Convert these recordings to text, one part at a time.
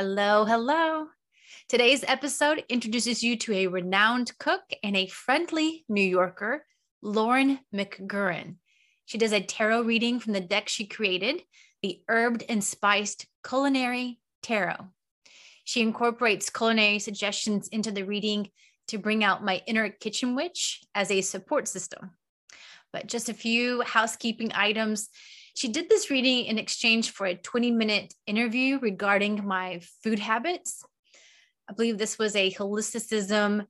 Hello, hello. Today's episode introduces you to a renowned cook and a friendly New Yorker, Lauren McGurran. She does a tarot reading from the deck she created, the Herbed and Spiced Culinary Tarot. She incorporates culinary suggestions into the reading to bring out my inner kitchen witch as a support system. But just a few housekeeping items. She did this reading in exchange for a 20 minute interview regarding my food habits. I believe this was a holisticism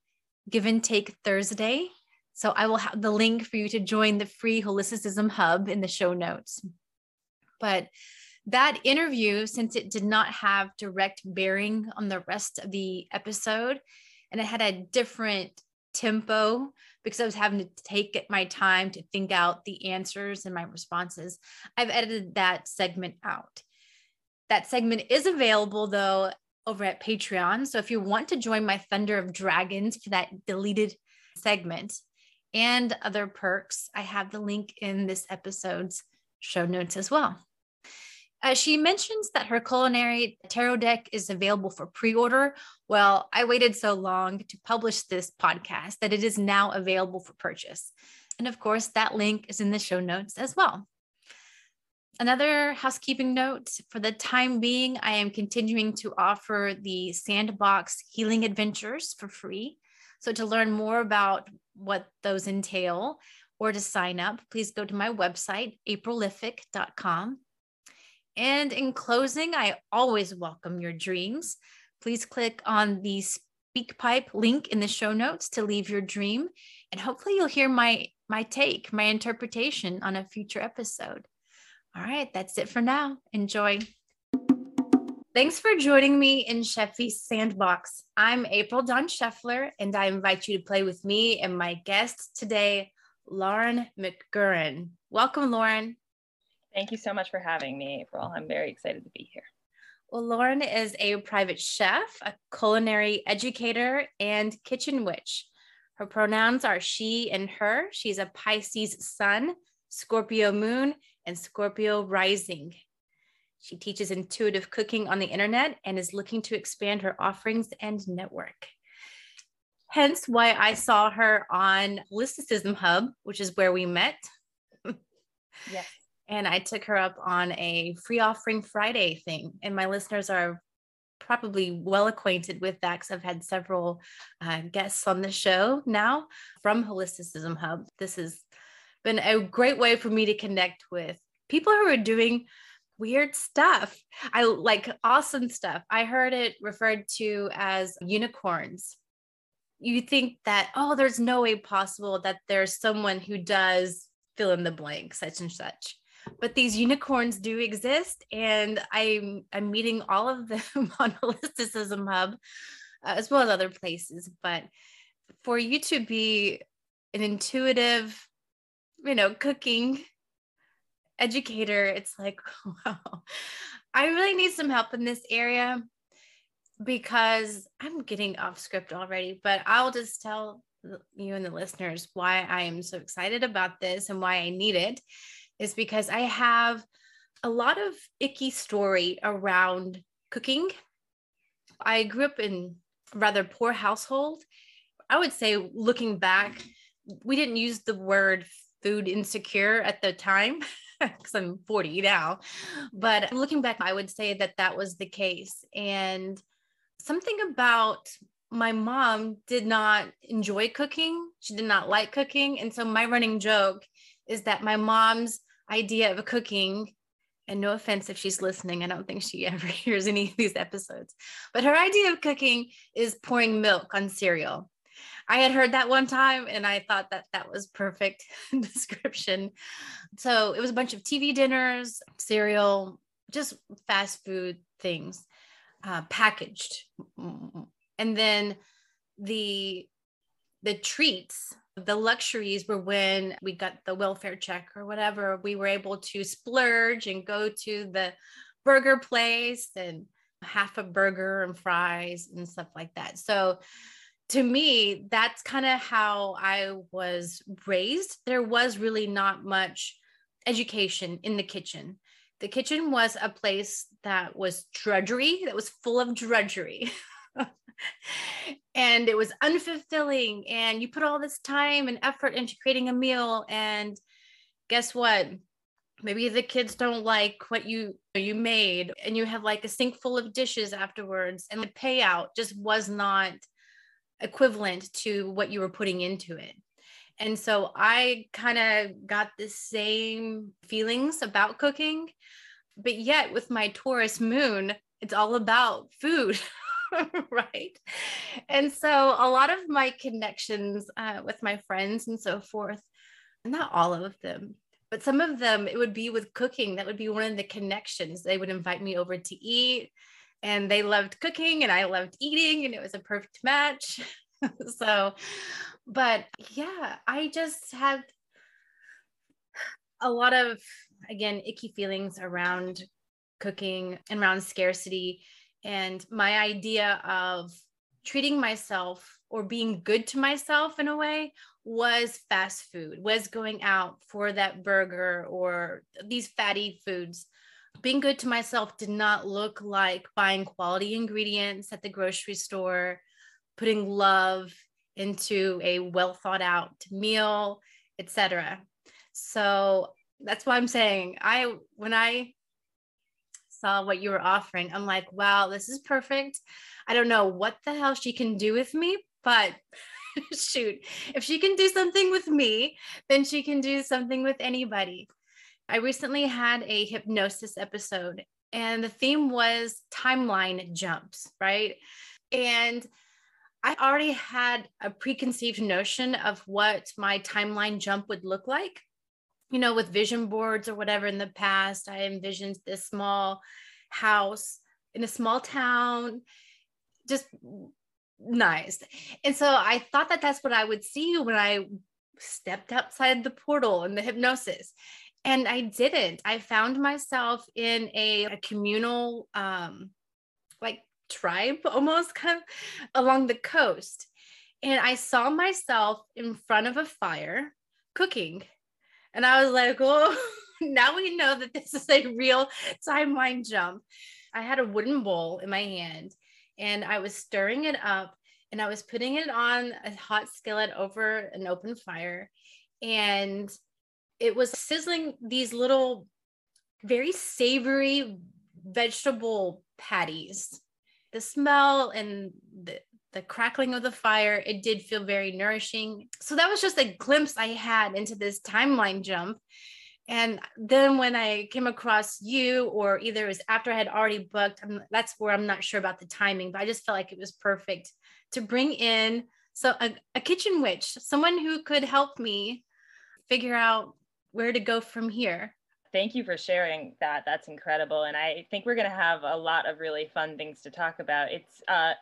give and take Thursday. So I will have the link for you to join the free holisticism hub in the show notes. But that interview, since it did not have direct bearing on the rest of the episode, and it had a different tempo because I was having to take my time to think out the answers and my responses, I've edited that segment out. That segment is available though over at Patreon. So if you want to join my Thunder of Dragons for that deleted segment and other perks, I have the link in this episode's show notes as well. Uh, she mentions that her culinary tarot deck is available for pre order. Well, I waited so long to publish this podcast that it is now available for purchase. And of course, that link is in the show notes as well. Another housekeeping note for the time being, I am continuing to offer the Sandbox Healing Adventures for free. So, to learn more about what those entail or to sign up, please go to my website, aprillific.com and in closing, I always welcome your dreams. Please click on the SpeakPipe link in the show notes to leave your dream, and hopefully you'll hear my my take, my interpretation on a future episode. All right, that's it for now. Enjoy. Thanks for joining me in Sheffy's Sandbox. I'm April Dawn Scheffler, and I invite you to play with me and my guest today, Lauren McGurran. Welcome, Lauren. Thank you so much for having me, April. I'm very excited to be here. Well, Lauren is a private chef, a culinary educator, and kitchen witch. Her pronouns are she and her. She's a Pisces sun, Scorpio moon, and Scorpio rising. She teaches intuitive cooking on the internet and is looking to expand her offerings and network. Hence why I saw her on Holisticism Hub, which is where we met. yes and I took her up on a free offering Friday thing. And my listeners are probably well acquainted with that because I've had several uh, guests on the show now from Holisticism Hub. This has been a great way for me to connect with people who are doing weird stuff. I like awesome stuff. I heard it referred to as unicorns. You think that, oh, there's no way possible that there's someone who does fill in the blank, such and such but these unicorns do exist and i'm i'm meeting all of them on holisticism hub uh, as well as other places but for you to be an intuitive you know cooking educator it's like wow i really need some help in this area because i'm getting off script already but i'll just tell you and the listeners why i am so excited about this and why i need it is because I have a lot of icky story around cooking. I grew up in rather poor household. I would say looking back, we didn't use the word food insecure at the time because I'm 40 now. But looking back, I would say that that was the case. And something about my mom did not enjoy cooking. She did not like cooking. And so my running joke is that my mom's idea of cooking and no offense if she's listening, I don't think she ever hears any of these episodes, but her idea of cooking is pouring milk on cereal. I had heard that one time and I thought that that was perfect description. So it was a bunch of TV dinners, cereal, just fast food things uh, packaged. And then the the treats the luxuries were when we got the welfare check or whatever we were able to splurge and go to the burger place and half a burger and fries and stuff like that. So to me that's kind of how i was raised. There was really not much education in the kitchen. The kitchen was a place that was drudgery, that was full of drudgery. and it was unfulfilling. And you put all this time and effort into creating a meal. And guess what? Maybe the kids don't like what you you made, and you have like a sink full of dishes afterwards, and the payout just was not equivalent to what you were putting into it. And so I kind of got the same feelings about cooking, but yet with my Taurus moon, it's all about food. right. And so a lot of my connections uh, with my friends and so forth, not all of them, but some of them, it would be with cooking. That would be one of the connections. They would invite me over to eat, and they loved cooking, and I loved eating, and it was a perfect match. so, but yeah, I just had a lot of, again, icky feelings around cooking and around scarcity and my idea of treating myself or being good to myself in a way was fast food, was going out for that burger or these fatty foods. Being good to myself did not look like buying quality ingredients at the grocery store, putting love into a well thought out meal, etc. So that's why I'm saying I when I saw what you were offering, I'm like, wow, this is perfect. I don't know what the hell she can do with me, but shoot, if she can do something with me, then she can do something with anybody. I recently had a hypnosis episode, and the theme was timeline jumps, right? And I already had a preconceived notion of what my timeline jump would look like you know, with vision boards or whatever in the past, I envisioned this small house in a small town, just nice. And so I thought that that's what I would see when I stepped outside the portal in the hypnosis. And I didn't. I found myself in a, a communal, um, like tribe almost kind of along the coast. And I saw myself in front of a fire cooking and I was like, oh, now we know that this is a real timeline jump. I had a wooden bowl in my hand and I was stirring it up and I was putting it on a hot skillet over an open fire. And it was sizzling these little, very savory vegetable patties. The smell and the, the crackling of the fire, it did feel very nourishing. So that was just a glimpse I had into this timeline jump. And then when I came across you, or either it was after I had already booked, I'm, that's where I'm not sure about the timing, but I just felt like it was perfect to bring in so a, a kitchen witch, someone who could help me figure out where to go from here. Thank you for sharing that. That's incredible. And I think we're going to have a lot of really fun things to talk about. It's uh,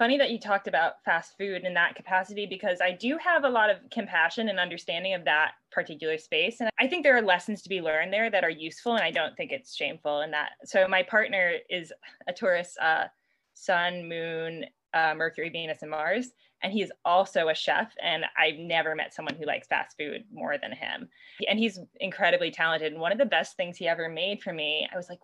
funny that you talked about fast food in that capacity because I do have a lot of compassion and understanding of that particular space. And I think there are lessons to be learned there that are useful. And I don't think it's shameful in that. So my partner is a Taurus, uh, sun, moon, uh, Mercury, Venus, and Mars. And he's also a chef. And I've never met someone who likes fast food more than him. And he's incredibly talented. And one of the best things he ever made for me, I was like,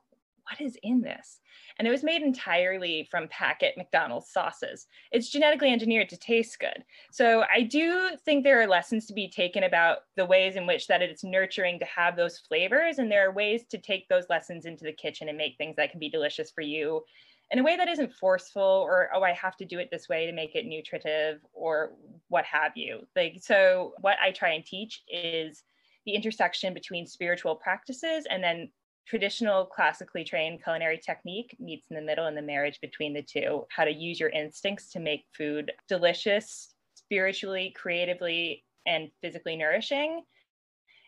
what is in this? And it was made entirely from packet McDonald's sauces. It's genetically engineered to taste good. So I do think there are lessons to be taken about the ways in which that it's nurturing to have those flavors. And there are ways to take those lessons into the kitchen and make things that can be delicious for you in a way that isn't forceful or oh i have to do it this way to make it nutritive or what have you like so what i try and teach is the intersection between spiritual practices and then traditional classically trained culinary technique meets in the middle in the marriage between the two. How to use your instincts to make food delicious spiritually creatively and physically nourishing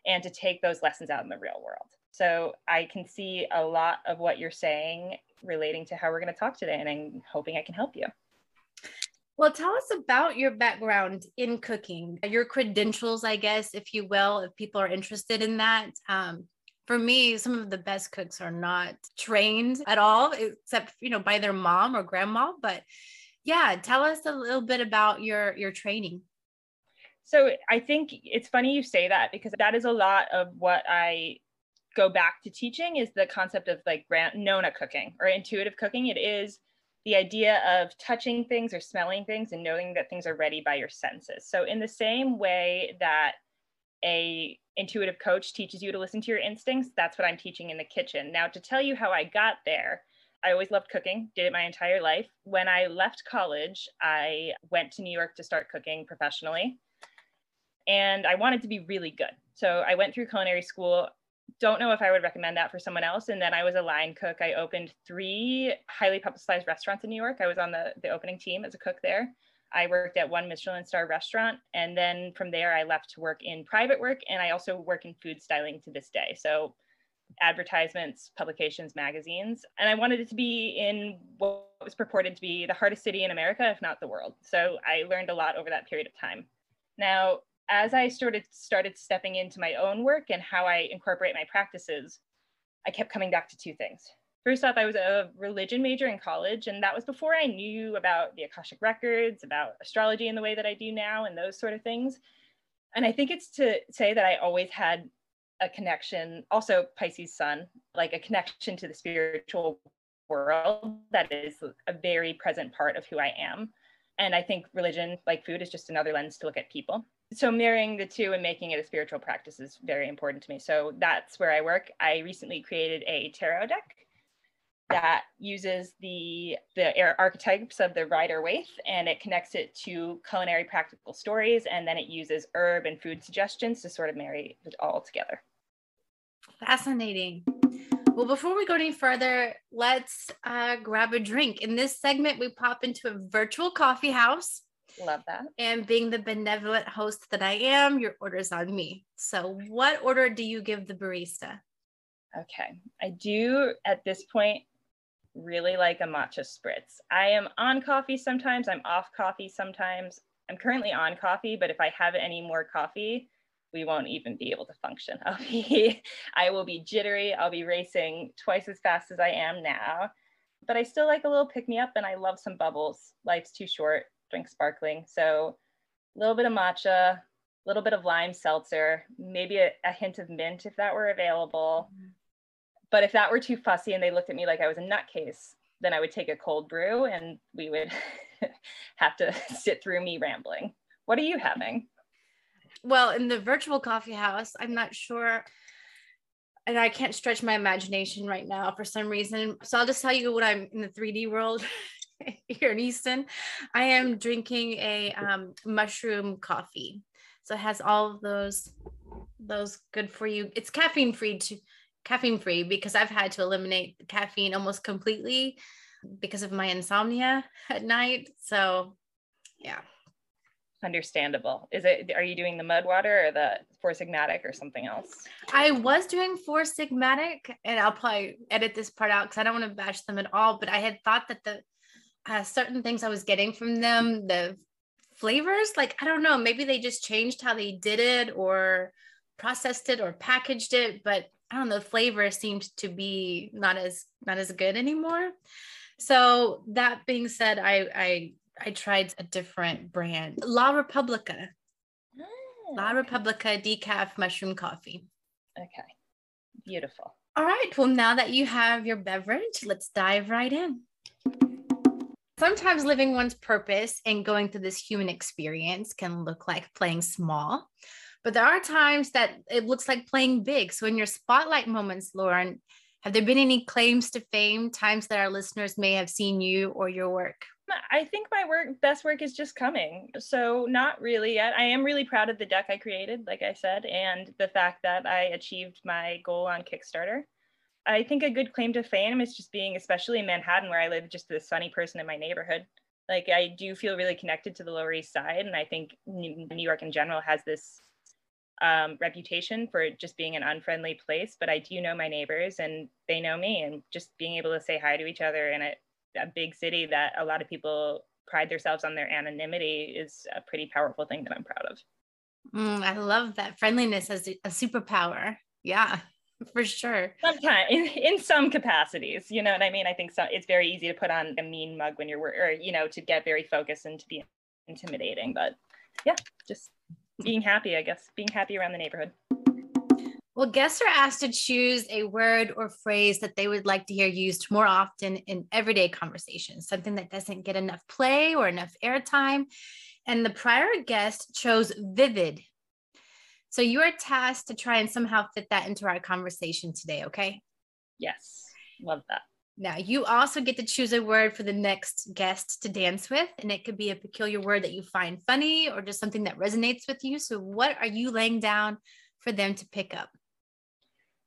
and to take those lessons out in the real world. So i can see a lot of what you're saying relating to how we're going to talk today and i'm hoping i can help you. Well, tell us about your background in cooking, your credentials, I guess, if you will, if people are interested in that. Um, for me, some of the best cooks are not trained at all, except you know by their mom or grandma. But yeah, tell us a little bit about your your training. So I think it's funny you say that because that is a lot of what I go back to teaching is the concept of like nonna cooking or intuitive cooking. It is the idea of touching things or smelling things and knowing that things are ready by your senses. So in the same way that a intuitive coach teaches you to listen to your instincts, that's what I'm teaching in the kitchen. Now to tell you how I got there, I always loved cooking, did it my entire life. When I left college, I went to New York to start cooking professionally. And I wanted to be really good. So I went through culinary school. Don't know if I would recommend that for someone else. And then I was a line cook. I opened three highly publicized restaurants in New York. I was on the, the opening team as a cook there. I worked at one Michelin star restaurant. And then from there, I left to work in private work. And I also work in food styling to this day. So advertisements, publications, magazines. And I wanted it to be in what was purported to be the hardest city in America, if not the world. So I learned a lot over that period of time. Now, as I started started stepping into my own work and how I incorporate my practices, I kept coming back to two things. First off, I was a religion major in college, and that was before I knew about the Akashic records, about astrology in the way that I do now, and those sort of things. And I think it's to say that I always had a connection, also Pisces sun, like a connection to the spiritual world that is a very present part of who I am. And I think religion, like food, is just another lens to look at people. So marrying the two and making it a spiritual practice is very important to me. So that's where I work. I recently created a tarot deck that uses the the archetypes of the Rider Waite and it connects it to culinary practical stories and then it uses herb and food suggestions to sort of marry it all together. Fascinating. Well, before we go any further, let's uh, grab a drink. In this segment, we pop into a virtual coffee house. Love that. And being the benevolent host that I am, your order's on me. So, what order do you give the barista? Okay. I do at this point really like a matcha spritz. I am on coffee sometimes, I'm off coffee sometimes. I'm currently on coffee, but if I have any more coffee, we won't even be able to function. I'll be, I will be jittery. I'll be racing twice as fast as I am now. But I still like a little pick me up and I love some bubbles. Life's too short, drink sparkling. So a little bit of matcha, a little bit of lime seltzer, maybe a, a hint of mint if that were available. Mm-hmm. But if that were too fussy and they looked at me like I was a nutcase, then I would take a cold brew and we would have to sit through me rambling. What are you having? well, in the virtual coffee house, I'm not sure. And I can't stretch my imagination right now for some reason. So I'll just tell you what I'm in the 3D world here in Easton. I am drinking a um, mushroom coffee. So it has all of those those good for you. It's caffeine free to caffeine free because I've had to eliminate caffeine almost completely because of my insomnia at night. So yeah understandable. Is it are you doing the mud water or the four sigmatic or something else? I was doing four sigmatic, and I'll probably edit this part out because I don't want to bash them at all. But I had thought that the uh, certain things I was getting from them, the flavors, like I don't know, maybe they just changed how they did it or processed it or packaged it, but I don't know, the flavor seemed to be not as not as good anymore. So that being said, I I I tried a different brand, La Republica. Oh, La mm, Republica decaf mushroom coffee. Okay, beautiful. All right. Well, now that you have your beverage, let's dive right in. Sometimes living one's purpose and going through this human experience can look like playing small, but there are times that it looks like playing big. So, in your spotlight moments, Lauren, have there been any claims to fame, times that our listeners may have seen you or your work? I think my work, best work is just coming. So, not really yet. I am really proud of the deck I created, like I said, and the fact that I achieved my goal on Kickstarter. I think a good claim to fame is just being, especially in Manhattan, where I live, just the sunny person in my neighborhood. Like, I do feel really connected to the Lower East Side. And I think New York in general has this um, reputation for just being an unfriendly place. But I do know my neighbors and they know me. And just being able to say hi to each other in a a big city that a lot of people pride themselves on their anonymity is a pretty powerful thing that I'm proud of. Mm, I love that friendliness as a superpower. Yeah, for sure. Sometimes in, in some capacities, you know what I mean? I think so. It's very easy to put on a mean mug when you're, or, you know, to get very focused and to be intimidating. But yeah, just being happy, I guess, being happy around the neighborhood. Well, guests are asked to choose a word or phrase that they would like to hear used more often in everyday conversations, something that doesn't get enough play or enough airtime. And the prior guest chose vivid. So you are tasked to try and somehow fit that into our conversation today, okay? Yes, love that. Now, you also get to choose a word for the next guest to dance with, and it could be a peculiar word that you find funny or just something that resonates with you. So, what are you laying down for them to pick up?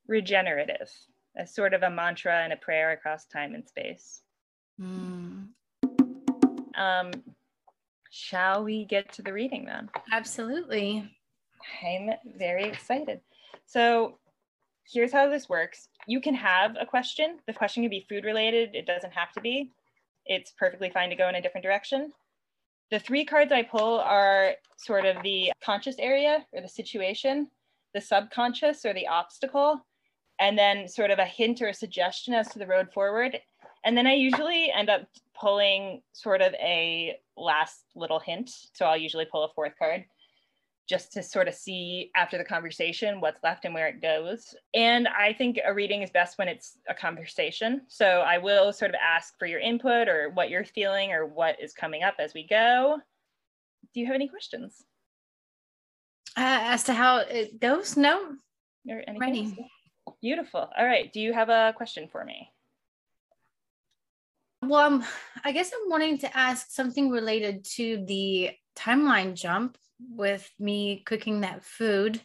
Regenerative, a sort of a mantra and a prayer across time and space. Mm. Um, shall we get to the reading then? Absolutely. I'm very excited. So, here's how this works. You can have a question. The question can be food related. It doesn't have to be. It's perfectly fine to go in a different direction. The three cards I pull are sort of the conscious area or the situation, the subconscious or the obstacle, and then sort of a hint or a suggestion as to the road forward. And then I usually end up pulling sort of a last little hint. So I'll usually pull a fourth card just to sort of see after the conversation what's left and where it goes. And I think a reading is best when it's a conversation. So I will sort of ask for your input or what you're feeling or what is coming up as we go. Do you have any questions? Uh, as to how it goes? No. Or Ready. Beautiful. All right. Do you have a question for me? Well, um, I guess I'm wanting to ask something related to the timeline jump with me cooking that food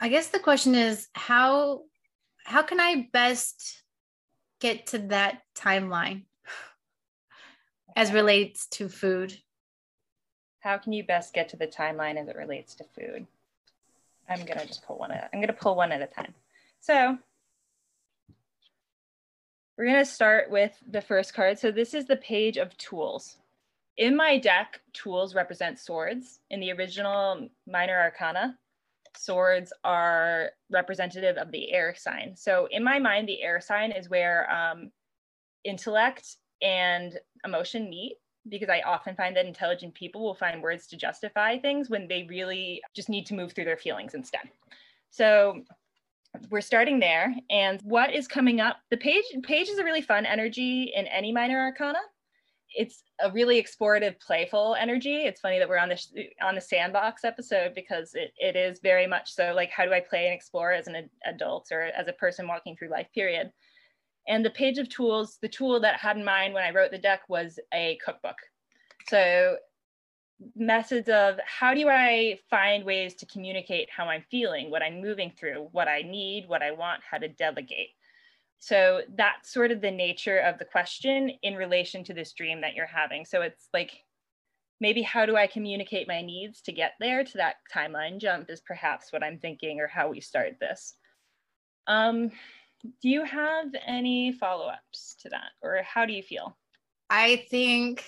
i guess the question is how how can i best get to that timeline as relates to food? How can you best get to the timeline as it relates to food? I'm gonna just pull one at i'm gonna pull one at a time. So we're gonna start with the first card. So this is the page of tools in my deck, tools represent swords. In the original minor arcana, swords are representative of the air sign. So in my mind, the air sign is where um, intellect and emotion meet because I often find that intelligent people will find words to justify things when they really just need to move through their feelings instead. So we're starting there. And what is coming up? The page page is a really fun energy in any minor arcana it's a really explorative, playful energy. It's funny that we're on this on the sandbox episode because it, it is very much so like how do I play and explore as an adult or as a person walking through life period. And the page of tools, the tool that I had in mind when I wrote the deck was a cookbook. So methods of how do I find ways to communicate how I'm feeling, what I'm moving through, what I need, what I want, how to delegate. So that's sort of the nature of the question in relation to this dream that you're having. So it's like, maybe how do I communicate my needs to get there to that timeline jump is perhaps what I'm thinking or how we start this. Um, do you have any follow-ups to that or how do you feel? I think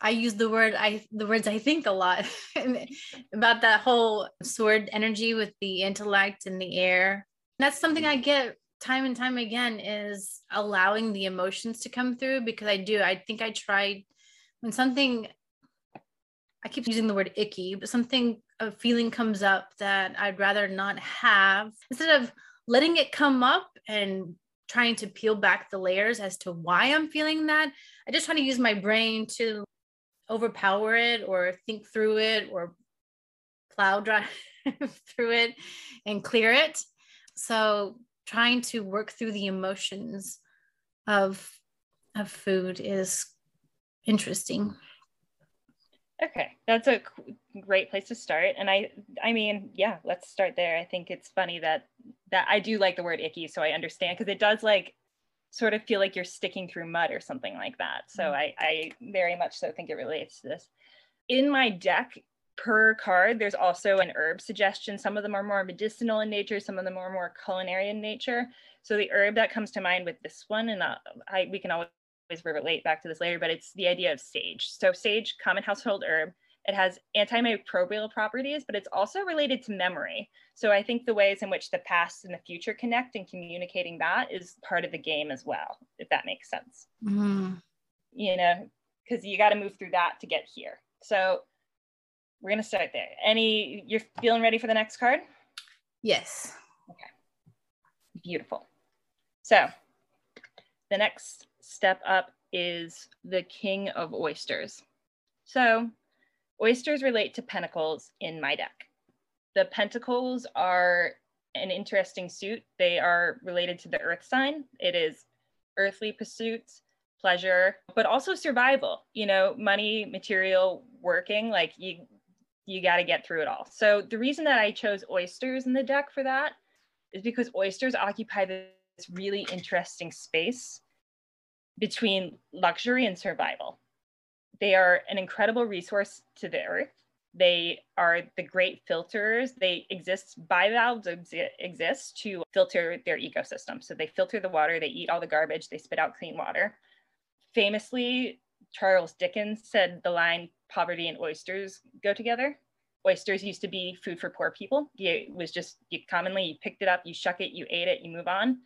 I use the word I the words I think a lot about that whole sword energy with the intellect and the air. That's something I get time and time again is allowing the emotions to come through because I do. I think I tried when something, I keep using the word icky, but something, a feeling comes up that I'd rather not have, instead of letting it come up and trying to peel back the layers as to why I'm feeling that, I just try to use my brain to overpower it or think through it or plow drive through it and clear it. So trying to work through the emotions of of food is interesting. Okay that's a great place to start. And i i mean yeah let's start there. I think it's funny that that i do like the word icky so i understand because it does like sort of feel like you're sticking through mud or something like that. So mm-hmm. i i very much so think it relates to this. In my deck per card, there's also an herb suggestion. Some of them are more medicinal in nature, some of them are more culinary in nature. So the herb that comes to mind with this one, and uh, I, we can always relate back to this later, but it's the idea of sage. So sage, common household herb, it has antimicrobial properties, but it's also related to memory. So I think the ways in which the past and the future connect and communicating that is part of the game as well, if that makes sense. Mm. You know, because you got to move through that to get here. So we're gonna start there. Any, you're feeling ready for the next card? Yes. Okay, beautiful. So the next step up is the king of oysters. So oysters relate to pentacles in my deck. The pentacles are an interesting suit. They are related to the earth sign. It is earthly pursuits, pleasure, but also survival, you know, money, material, working, like you you got to get through it all. So the reason that I chose oysters in the deck for that is because oysters occupy this really interesting space between luxury and survival. They are an incredible resource to the earth. They are the great filters. They exist, bivalves exist to filter their ecosystem. So they filter the water, they eat all the garbage, they spit out clean water. Famously, Charles Dickens said the line, poverty and oysters go together. Oysters used to be food for poor people. It was just you commonly you picked it up, you shuck it, you ate it, you move on.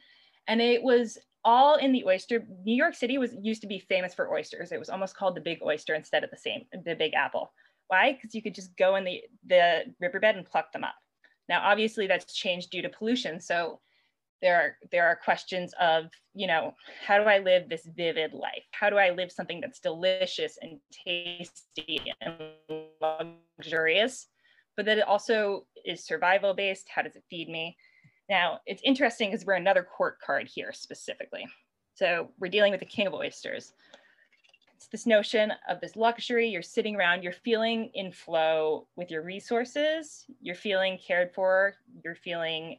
And it was all in the oyster. New York City was used to be famous for oysters. It was almost called the big oyster instead of the same, the big apple. Why? Because you could just go in the, the riverbed and pluck them up. Now, obviously that's changed due to pollution. So there are, there are questions of, you know, how do I live this vivid life? How do I live something that's delicious and tasty and luxurious, but that it also is survival based? How does it feed me? Now, it's interesting because we're another court card here specifically. So we're dealing with the king of oysters. It's this notion of this luxury, you're sitting around, you're feeling in flow with your resources, you're feeling cared for, you're feeling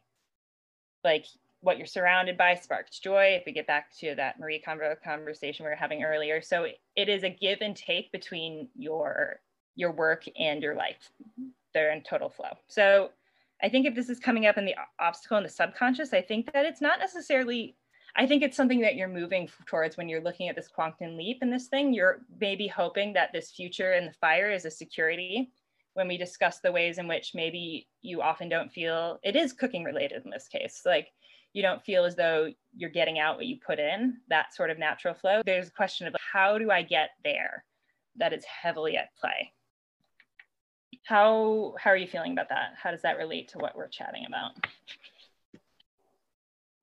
like what you're surrounded by sparks joy. If we get back to that Marie Kondo conversation we were having earlier. So it is a give and take between your your work and your life. They're in total flow. So I think if this is coming up in the obstacle in the subconscious, I think that it's not necessarily, I think it's something that you're moving towards when you're looking at this quantum leap and this thing. You're maybe hoping that this future in the fire is a security. When we discuss the ways in which maybe you often don't feel it is cooking related in this case, like you don't feel as though you're getting out what you put in, that sort of natural flow. There's a question of how do I get there that is heavily at play? How how are you feeling about that? How does that relate to what we're chatting about?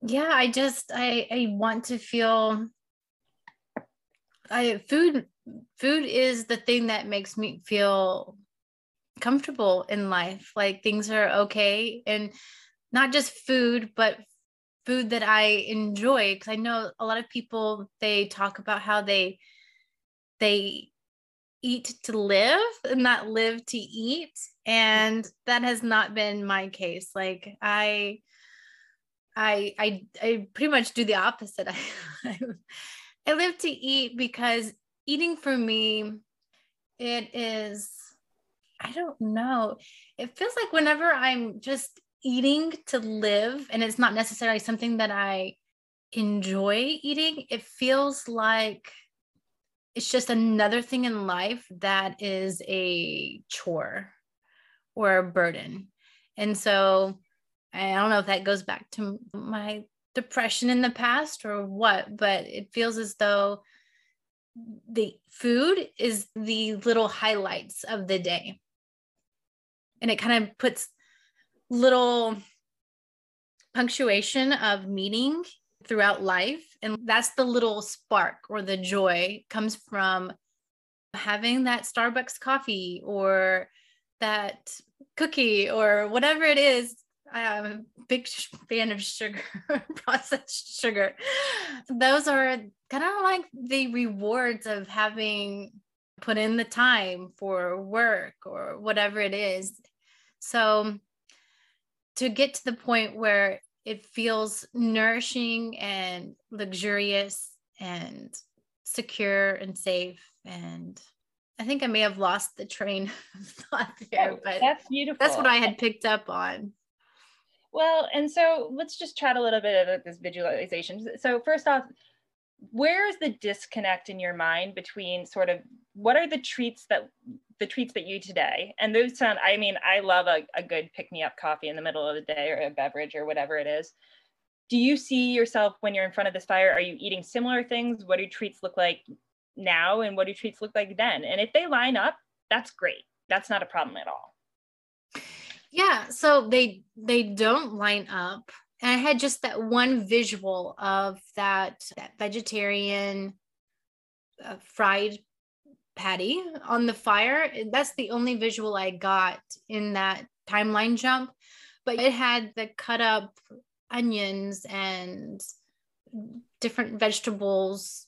Yeah i just i i want to feel i food food is the thing that makes me feel comfortable in life. Like things are okay and not just food but food that i enjoy because i know a lot of people they talk about how they they eat to live and not live to eat and that has not been my case. Like i i i, I pretty much do the opposite. I, I live to eat because eating for me it is i don't know. It feels like whenever i'm just eating to live and it's not necessarily something that i enjoy eating it feels like it's just another thing in life that is a chore or a burden. And so I don't know if that goes back to my depression in the past or what, but it feels as though the food is the little highlights of the day. And it kind of puts little punctuation of meaning throughout life. And that's the little spark or the joy comes from having that Starbucks coffee or that cookie or whatever it is. I'm a big fan of sugar, processed sugar. Those are kind of like the rewards of having put in the time for work or whatever it is. So to get to the point where it feels nourishing and luxurious and secure and safe and I think I may have lost the train of thought there, oh, but that's beautiful. That's what I had picked up on. Well, and so let's just chat a little bit about this visualization. So first off, where is the disconnect in your mind between sort of what are the treats that the treats that you today and those sound i mean i love a, a good pick me up coffee in the middle of the day or a beverage or whatever it is. Do you see yourself when you're in front of this fire are you eating similar things? What do treats look like now and what do treats look like then? And if they line up that's great. That's not a problem at all. Yeah so they they don't line up. And I had just that one visual of that, that vegetarian uh, fried patty on the fire. That's the only visual I got in that timeline jump. But it had the cut up onions and different vegetables.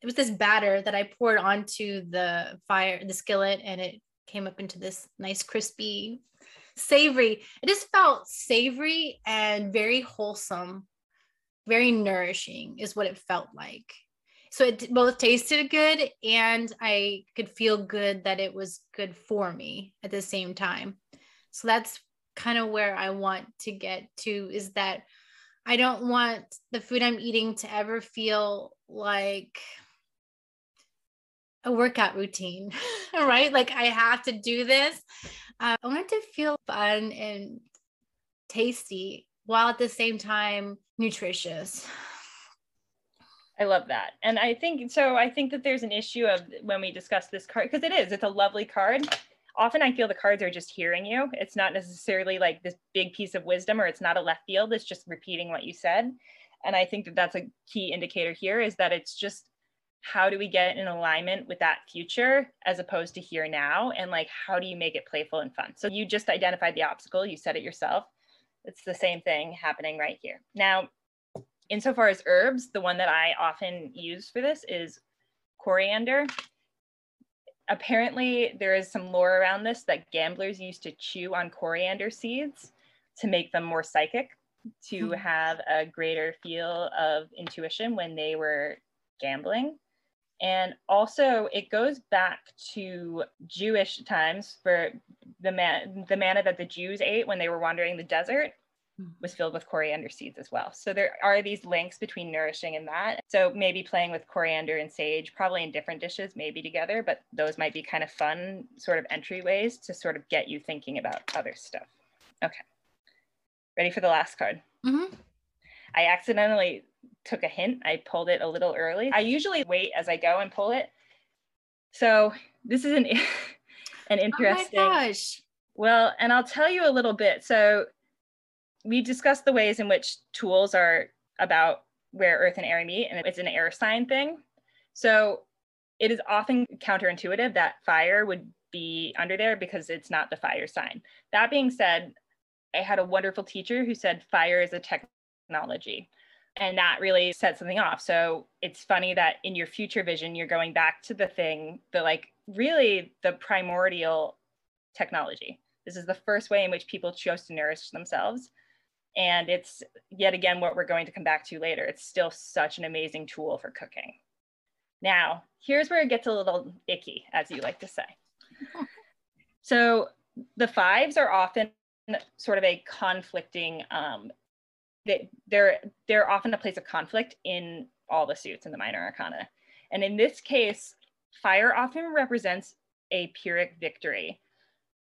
It was this batter that I poured onto the fire, the skillet, and it came up into this nice crispy savory. It just felt savory and very wholesome, very nourishing, is what it felt like. So it both tasted good and I could feel good that it was good for me at the same time. So that's kind of where I want to get to is that I don't want the food I'm eating to ever feel like a workout routine, right? Like I have to do this. Uh, I want to feel fun and tasty while at the same time nutritious. I love that. And I think so. I think that there's an issue of when we discuss this card, because it is, it's a lovely card. Often I feel the cards are just hearing you. It's not necessarily like this big piece of wisdom or it's not a left field. It's just repeating what you said. And I think that that's a key indicator here is that it's just how do we get in alignment with that future as opposed to here now and like how do you make it playful and fun so you just identified the obstacle you said it yourself it's the same thing happening right here now insofar as herbs the one that i often use for this is coriander apparently there is some lore around this that gamblers used to chew on coriander seeds to make them more psychic to hmm. have a greater feel of intuition when they were gambling and also, it goes back to Jewish times for the man, the manna that the Jews ate when they were wandering the desert. Was filled with coriander seeds as well. So there are these links between nourishing and that. So maybe playing with coriander and sage, probably in different dishes, maybe together, but those might be kind of fun sort of entryways to sort of get you thinking about other stuff. Okay. Ready for the last card? Mm-hmm. I accidentally took a hint. I pulled it a little early. I usually wait as I go and pull it. So this is an an interesting. Oh my gosh. Well, and I'll tell you a little bit. So we discussed the ways in which tools are about where earth and air meet, and it's an air sign thing. So it is often counterintuitive that fire would be under there because it's not the fire sign. That being said, I had a wonderful teacher who said fire is a technology and that really set something off so it's funny that in your future vision you're going back to the thing the like really the primordial technology this is the first way in which people chose to nourish themselves and it's yet again what we're going to come back to later it's still such an amazing tool for cooking now here's where it gets a little icky as you like to say so the fives are often sort of a conflicting um, they, they're they're often a place of conflict in all the suits in the minor arcana. And in this case, fire often represents a pyrrhic victory.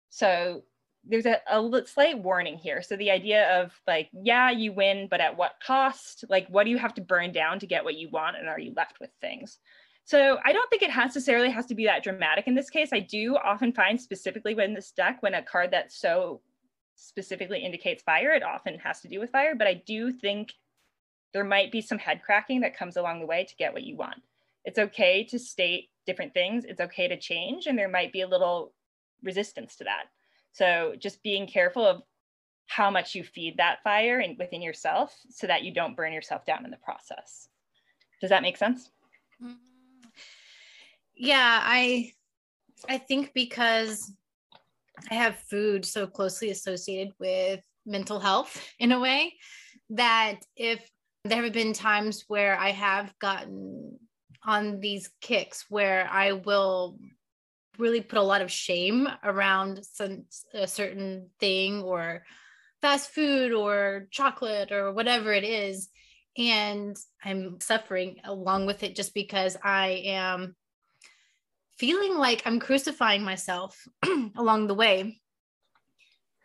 So there's a, a slight warning here. So the idea of like, yeah, you win, but at what cost? Like, what do you have to burn down to get what you want? And are you left with things? So I don't think it necessarily has to be that dramatic in this case. I do often find specifically when this deck, when a card that so specifically indicates fire, it often has to do with fire, but I do think there might be some head cracking that comes along the way to get what you want. It's okay to state different things, it's okay to change, and there might be a little resistance to that. So just being careful of how much you feed that fire and within yourself so that you don't burn yourself down in the process. Does that make sense? Mm-hmm. Yeah, I I think because I have food so closely associated with mental health in a way that if there have been times where I have gotten on these kicks where I will really put a lot of shame around some a certain thing or fast food or chocolate or whatever it is and I'm suffering along with it just because I am feeling like I'm crucifying myself along the way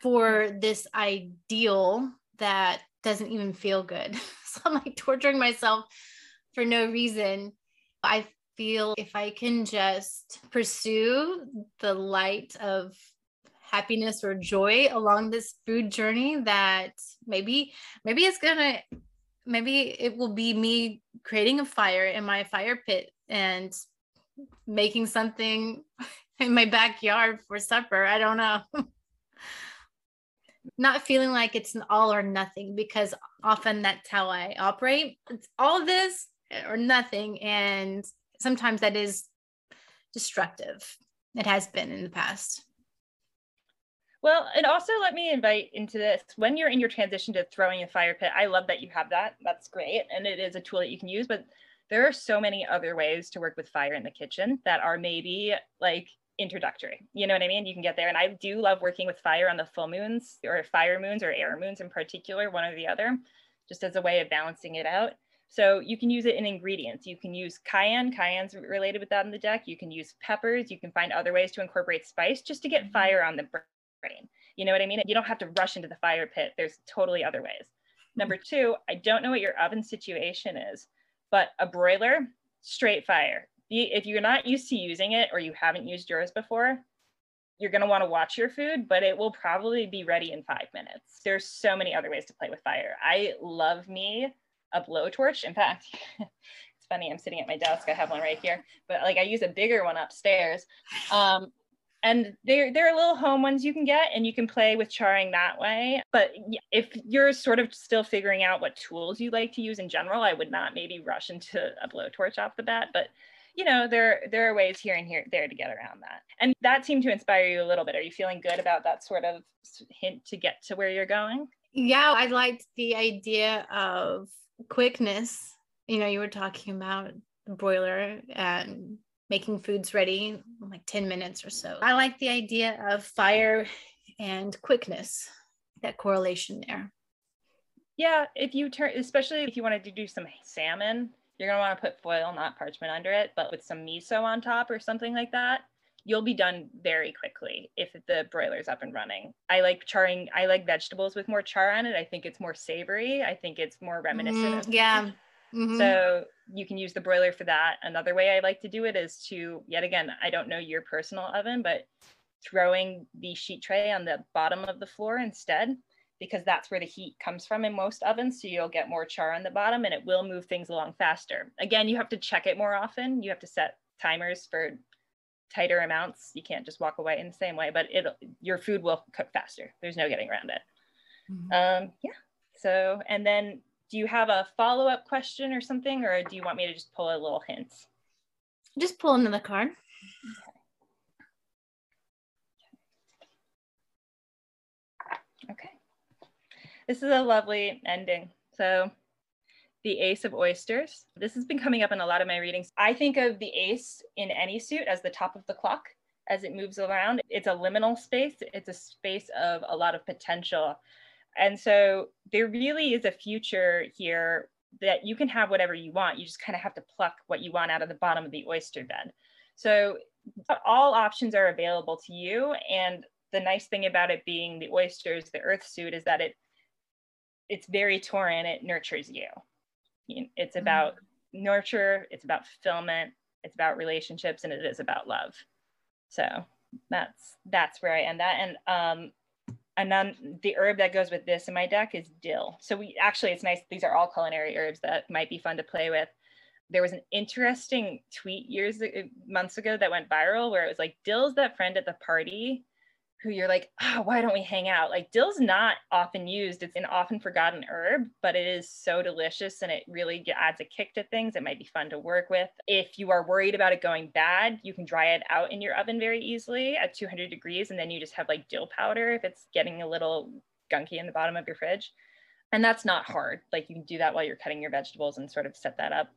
for this ideal that doesn't even feel good. so I'm like torturing myself for no reason. I feel if I can just pursue the light of happiness or joy along this food journey that maybe maybe it's gonna maybe it will be me creating a fire in my fire pit and making something in my backyard for supper. I don't know. Not feeling like it's an all or nothing because often that's how i operate. It's all this or nothing and sometimes that is destructive it has been in the past well, and also let me invite into this when you're in your transition to throwing a fire pit. I love that you have that. That's great. And it is a tool that you can use, but there are so many other ways to work with fire in the kitchen that are maybe like introductory. You know what I mean? You can get there. And I do love working with fire on the full moons or fire moons or air moons in particular, one or the other, just as a way of balancing it out. So you can use it in ingredients. You can use cayenne. Cayenne's related with that in the deck. You can use peppers. You can find other ways to incorporate spice just to get mm-hmm. fire on the brain. You know what I mean? You don't have to rush into the fire pit. There's totally other ways. Number two, I don't know what your oven situation is, but a broiler, straight fire. If you're not used to using it or you haven't used yours before, you're going to want to watch your food, but it will probably be ready in five minutes. There's so many other ways to play with fire. I love me a blowtorch. In fact, it's funny, I'm sitting at my desk. I have one right here, but like I use a bigger one upstairs. Um, and they're they're little home ones you can get and you can play with charring that way but if you're sort of still figuring out what tools you like to use in general i would not maybe rush into a blowtorch off the bat but you know there there are ways here and here there to get around that and that seemed to inspire you a little bit are you feeling good about that sort of hint to get to where you're going yeah i liked the idea of quickness you know you were talking about the broiler and making foods ready like 10 minutes or so. I like the idea of fire and quickness, that correlation there. Yeah, if you turn, especially if you wanted to do some salmon, you're gonna want to put foil, not parchment, under it, but with some miso on top or something like that, you'll be done very quickly if the broiler's up and running. I like charring, I like vegetables with more char on it. I think it's more savory. I think it's more reminiscent. Mm, yeah. Mm-hmm. So you can use the broiler for that. Another way I like to do it is to, yet again, I don't know your personal oven, but throwing the sheet tray on the bottom of the floor instead, because that's where the heat comes from in most ovens. So you'll get more char on the bottom and it will move things along faster. Again, you have to check it more often. You have to set timers for tighter amounts. You can't just walk away in the same way, but it your food will cook faster. There's no getting around it. Mm-hmm. Um, yeah. So, and then do you have a follow-up question or something, or do you want me to just pull a little hint? Just pull another card. Okay. okay. This is a lovely ending. So the ace of oysters. This has been coming up in a lot of my readings. I think of the ace in any suit as the top of the clock as it moves around. It's a liminal space. It's a space of a lot of potential and so there really is a future here that you can have whatever you want. You just kind of have to pluck what you want out of the bottom of the oyster bed. So all options are available to you. And the nice thing about it being the oysters, the earth suit, is that it it's very Taurean. It nurtures you. It's mm-hmm. about mm-hmm. nurture. It's about fulfillment. It's about relationships, and it is about love. So that's that's where I end that. And um, and then the herb that goes with this in my deck is dill. So we actually, it's nice. These are all culinary herbs that might be fun to play with. There was an interesting tweet years, months ago that went viral where it was like, dill's that friend at the party who you're like, oh, why don't we hang out? Like dill's not often used. It's an often forgotten herb, but it is so delicious and it really adds a kick to things. It might be fun to work with. If you are worried about it going bad, you can dry it out in your oven very easily at 200 degrees. And then you just have like dill powder if it's getting a little gunky in the bottom of your fridge. And that's not hard. Like you can do that while you're cutting your vegetables and sort of set that up.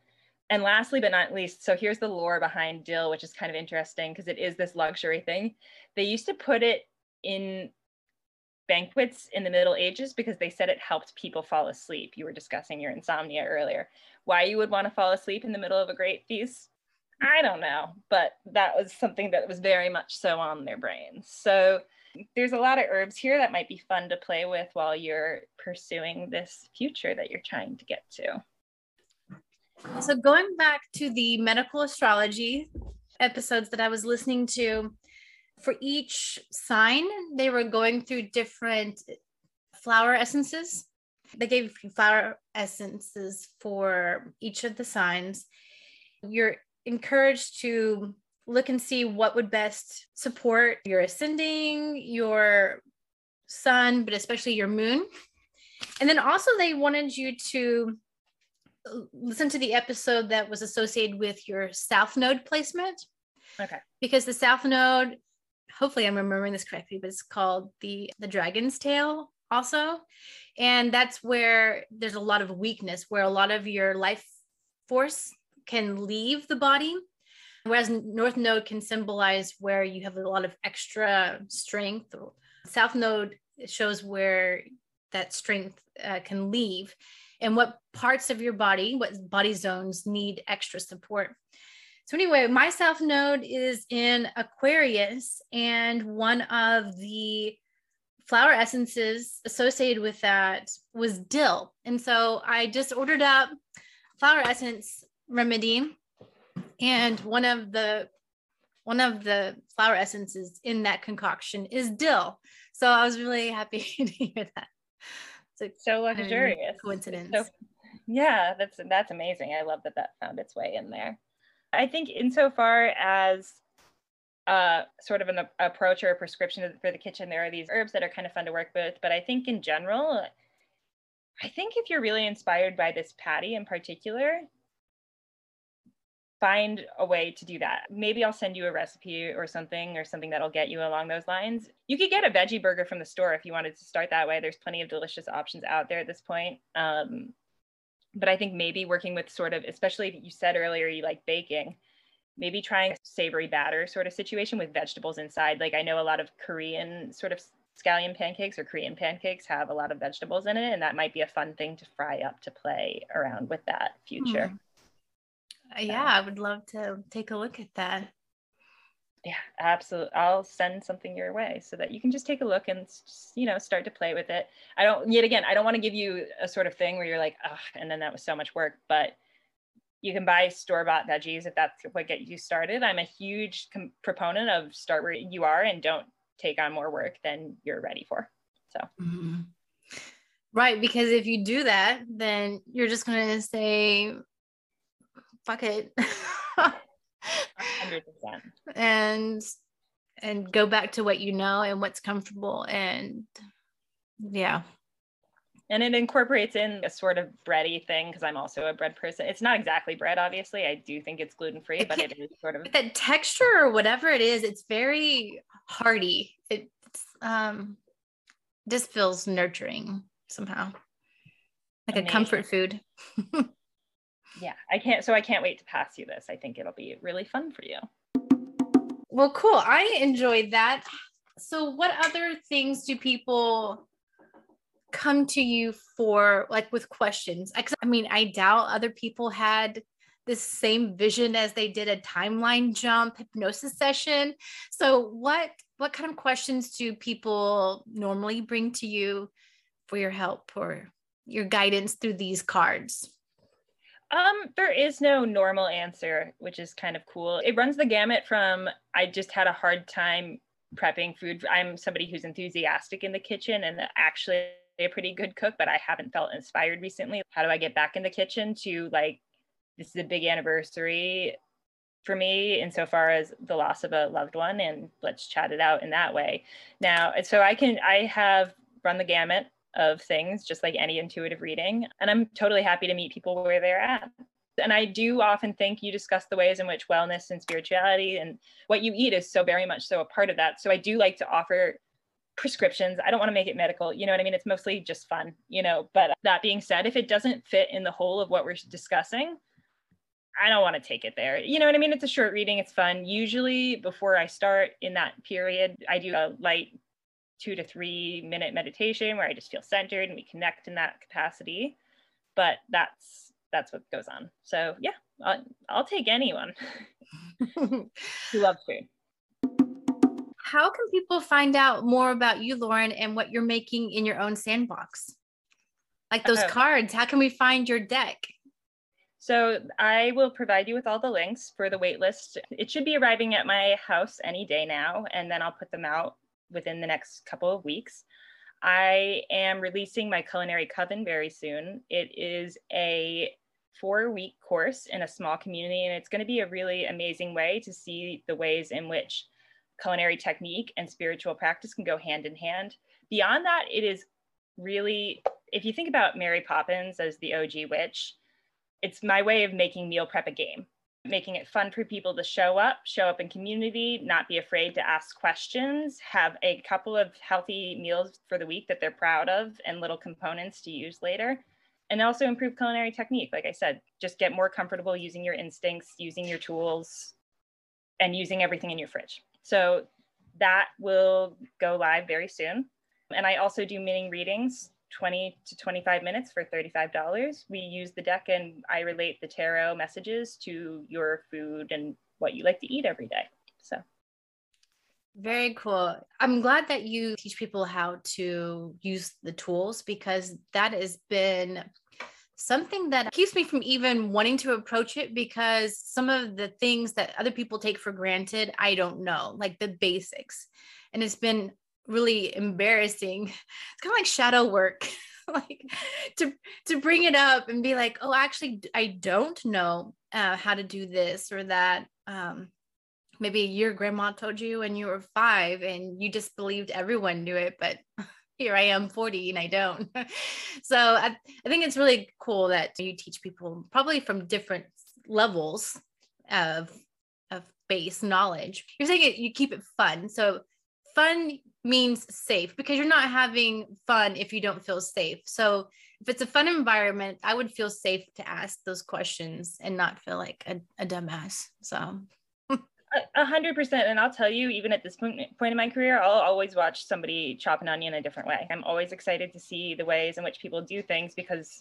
And lastly, but not least, so here's the lore behind dill, which is kind of interesting because it is this luxury thing. They used to put it in banquets in the Middle Ages because they said it helped people fall asleep. You were discussing your insomnia earlier. Why you would want to fall asleep in the middle of a great feast? I don't know, but that was something that was very much so on their brains. So there's a lot of herbs here that might be fun to play with while you're pursuing this future that you're trying to get to. So going back to the medical astrology episodes that I was listening to, for each sign, they were going through different flower essences. They gave you flower essences for each of the signs. You're encouraged to look and see what would best support your ascending, your sun, but especially your moon. And then also, they wanted you to listen to the episode that was associated with your south node placement. Okay. Because the south node, hopefully I'm remembering this correctly, but it's called the the dragon's tail also. And that's where there's a lot of weakness, where a lot of your life force can leave the body. Whereas North Node can symbolize where you have a lot of extra strength. South Node shows where that strength uh, can leave and what parts of your body, what body zones need extra support. So, anyway, my South Node is in Aquarius, and one of the flower essences associated with that was dill. And so I just ordered up flower essence remedy and one of the one of the flower essences in that concoction is dill. So I was really happy to hear that. It's so luxurious. Coincidence. So, yeah, that's that's amazing. I love that that found its way in there. I think insofar as uh, sort of an approach or a prescription for the kitchen, there are these herbs that are kind of fun to work with. But I think in general, I think if you're really inspired by this patty in particular, find a way to do that. Maybe I'll send you a recipe or something or something that'll get you along those lines. You could get a veggie burger from the store if you wanted to start that way. There's plenty of delicious options out there at this point. Um, but I think maybe working with sort of, especially you said earlier, you like baking, maybe trying a savory batter sort of situation with vegetables inside. Like I know a lot of Korean sort of scallion pancakes or Korean pancakes have a lot of vegetables in it, and that might be a fun thing to fry up to play around with that future. Mm. Uh, yeah, I would love to take a look at that. Yeah, absolutely. I'll send something your way so that you can just take a look and just, you know start to play with it. I don't yet again, I don't want to give you a sort of thing where you're like, oh, and then that was so much work, but you can buy store-bought veggies if that's what gets you started. I'm a huge com- proponent of start where you are and don't take on more work than you're ready for. So. Mm-hmm. Right, because if you do that, then you're just going to say, fuck it. 100%. And and go back to what you know and what's comfortable and yeah. And it incorporates in a sort of bready thing because I'm also a bread person. It's not exactly bread, obviously. I do think it's gluten free, but it is sort of the texture or whatever it is. It's very hearty. It's um, just feels nurturing somehow, like Amazing. a comfort food. yeah, I can't. So I can't wait to pass you this. I think it'll be really fun for you. Well, cool. I enjoyed that. So, what other things do people come to you for, like with questions? I mean, I doubt other people had the same vision as they did a timeline jump hypnosis session. So, what what kind of questions do people normally bring to you for your help or your guidance through these cards? Um, there is no normal answer, which is kind of cool. It runs the gamut from I just had a hard time prepping food. I'm somebody who's enthusiastic in the kitchen and actually a pretty good cook, but I haven't felt inspired recently. How do I get back in the kitchen to like this is a big anniversary for me insofar as the loss of a loved one and let's chat it out in that way. Now, so I can I have run the gamut of things, just like any intuitive reading. And I'm totally happy to meet people where they're at. And I do often think you discuss the ways in which wellness and spirituality and what you eat is so very much so a part of that. So I do like to offer prescriptions. I don't want to make it medical, you know what I mean? It's mostly just fun, you know. But that being said, if it doesn't fit in the whole of what we're discussing, I don't want to take it there. You know what I mean? It's a short reading, it's fun. Usually, before I start in that period, I do a light two to three minute meditation where I just feel centered and we connect in that capacity. But that's that's what goes on. So yeah, I'll, I'll take anyone who loves food. How can people find out more about you, Lauren, and what you're making in your own sandbox? Like those oh. cards, how can we find your deck? So I will provide you with all the links for the waitlist. It should be arriving at my house any day now, and then I'll put them out within the next couple of weeks. I am releasing my culinary coven very soon. It is a four week course in a small community, and it's going to be a really amazing way to see the ways in which culinary technique and spiritual practice can go hand in hand. Beyond that, it is really, if you think about Mary Poppins as the OG witch, it's my way of making meal prep a game, making it fun for people to show up, show up in community, not be afraid to ask questions, have a couple of healthy meals for the week that they're proud of and little components to use later. And also improve culinary technique. Like I said, just get more comfortable using your instincts, using your tools, and using everything in your fridge. So that will go live very soon. And I also do mini readings, 20 to 25 minutes for $35. We use the deck and I relate the tarot messages to your food and what you like to eat every day. So very cool. I'm glad that you teach people how to use the tools because that has been something that keeps me from even wanting to approach it because some of the things that other people take for granted, I don't know, like the basics. And it's been really embarrassing. It's kind of like shadow work. like to to bring it up and be like, oh, actually, I don't know uh, how to do this or that. Um, maybe your grandma told you when you were five and you just believed everyone knew it, but here I am 40 and I don't. so I, I think it's really cool that you teach people probably from different levels of of base knowledge. You're saying it, you keep it fun. So fun means safe because you're not having fun if you don't feel safe. So if it's a fun environment, I would feel safe to ask those questions and not feel like a, a dumbass. So a hundred percent. And I'll tell you, even at this point, point in my career, I'll always watch somebody chop an onion a different way. I'm always excited to see the ways in which people do things because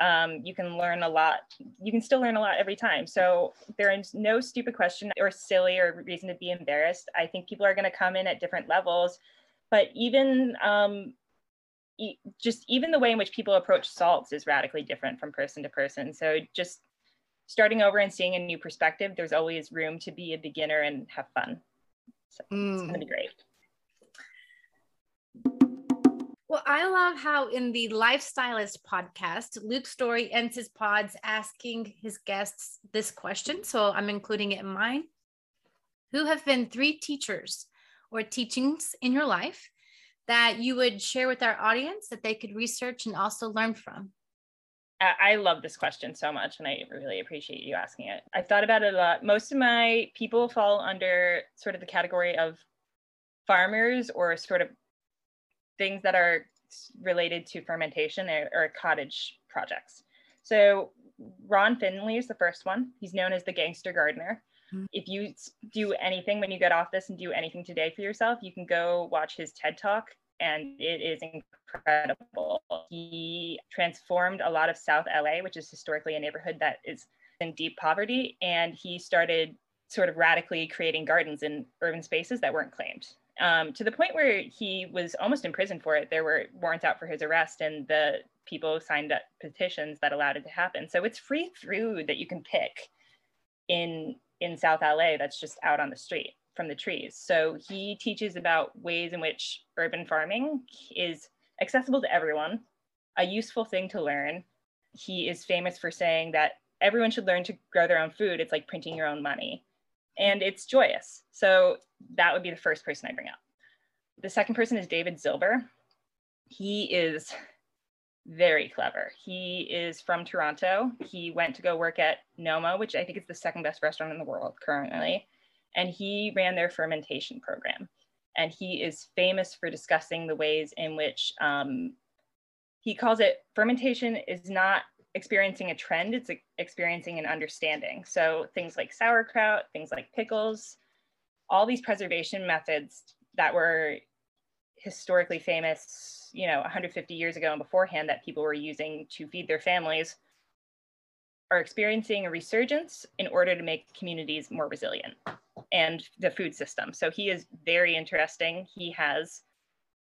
um, you can learn a lot. You can still learn a lot every time. So there is no stupid question or silly or reason to be embarrassed. I think people are going to come in at different levels, but even um, e- just even the way in which people approach salts is radically different from person to person. So just starting over and seeing a new perspective, there's always room to be a beginner and have fun. So mm. it's going to be great. Well, I love how in the Lifestylist podcast, Luke Storey ends his pods asking his guests this question. So I'm including it in mine. Who have been three teachers or teachings in your life that you would share with our audience that they could research and also learn from? I love this question so much, and I really appreciate you asking it. I've thought about it a lot. Most of my people fall under sort of the category of farmers or sort of things that are related to fermentation or, or cottage projects. So Ron Finley is the first one. He's known as the gangster gardener. Mm-hmm. If you do anything when you get off this and do anything today for yourself, you can go watch his TED talk and it is incredible. He transformed a lot of South LA, which is historically a neighborhood that is in deep poverty, and he started sort of radically creating gardens in urban spaces that weren't claimed um, to the point where he was almost in prison for it. There were warrants out for his arrest, and the people signed up petitions that allowed it to happen. So it's free food that you can pick in in South LA that's just out on the street from the trees. So he teaches about ways in which urban farming is accessible to everyone, a useful thing to learn. He is famous for saying that everyone should learn to grow their own food. It's like printing your own money and it's joyous. So that would be the first person I bring up. The second person is David Zilber. He is very clever. He is from Toronto. He went to go work at Noma, which I think is the second best restaurant in the world currently. And he ran their fermentation program. And he is famous for discussing the ways in which um, he calls it fermentation is not experiencing a trend, it's experiencing an understanding. So things like sauerkraut, things like pickles, all these preservation methods that were historically famous, you know, 150 years ago and beforehand that people were using to feed their families are experiencing a resurgence in order to make communities more resilient and the food system. So he is very interesting. He has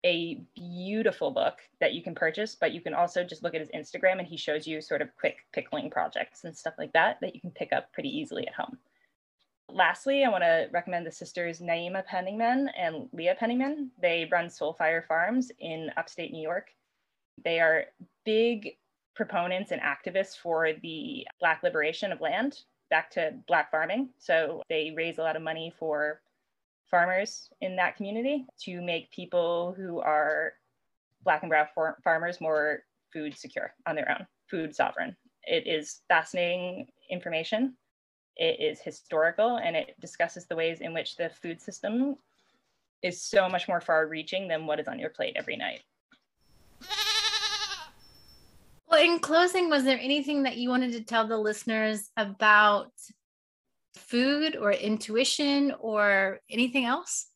a beautiful book that you can purchase, but you can also just look at his Instagram and he shows you sort of quick pickling projects and stuff like that that you can pick up pretty easily at home. Lastly, I want to recommend the sisters Naima Penniman and Leah Penniman. They run Soul Fire Farms in upstate New York. They are big proponents and activists for the Black liberation of land back to Black farming. So they raise a lot of money for farmers in that community to make people who are Black and Brown farmers more food secure on their own, food sovereign. It is fascinating information. It is historical and it discusses the ways in which the food system is so much more far reaching than what is on your plate every night. Well, in closing, was there anything that you wanted to tell the listeners about food or intuition or anything else?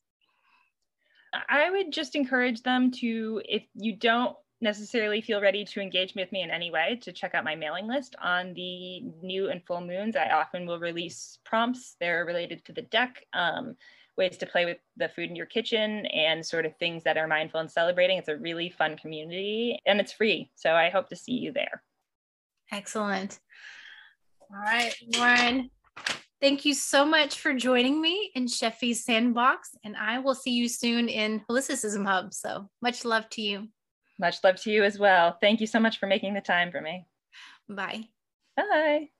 I would just encourage them to, if you don't necessarily feel ready to engage with me in any way, to check out my mailing list on the new and full moons. I often will release prompts. They're related to the deck, um, ways to play with the food in your kitchen, and sort of things that are mindful and celebrating. It's a really fun community and it's free. So I hope to see you there. Excellent. All right, Lauren, Thank you so much for joining me in Sheffy's Sandbox, and I will see you soon in Holisticism Hub. So much love to you. Much love to you as well. Thank you so much for making the time for me. Bye. Bye.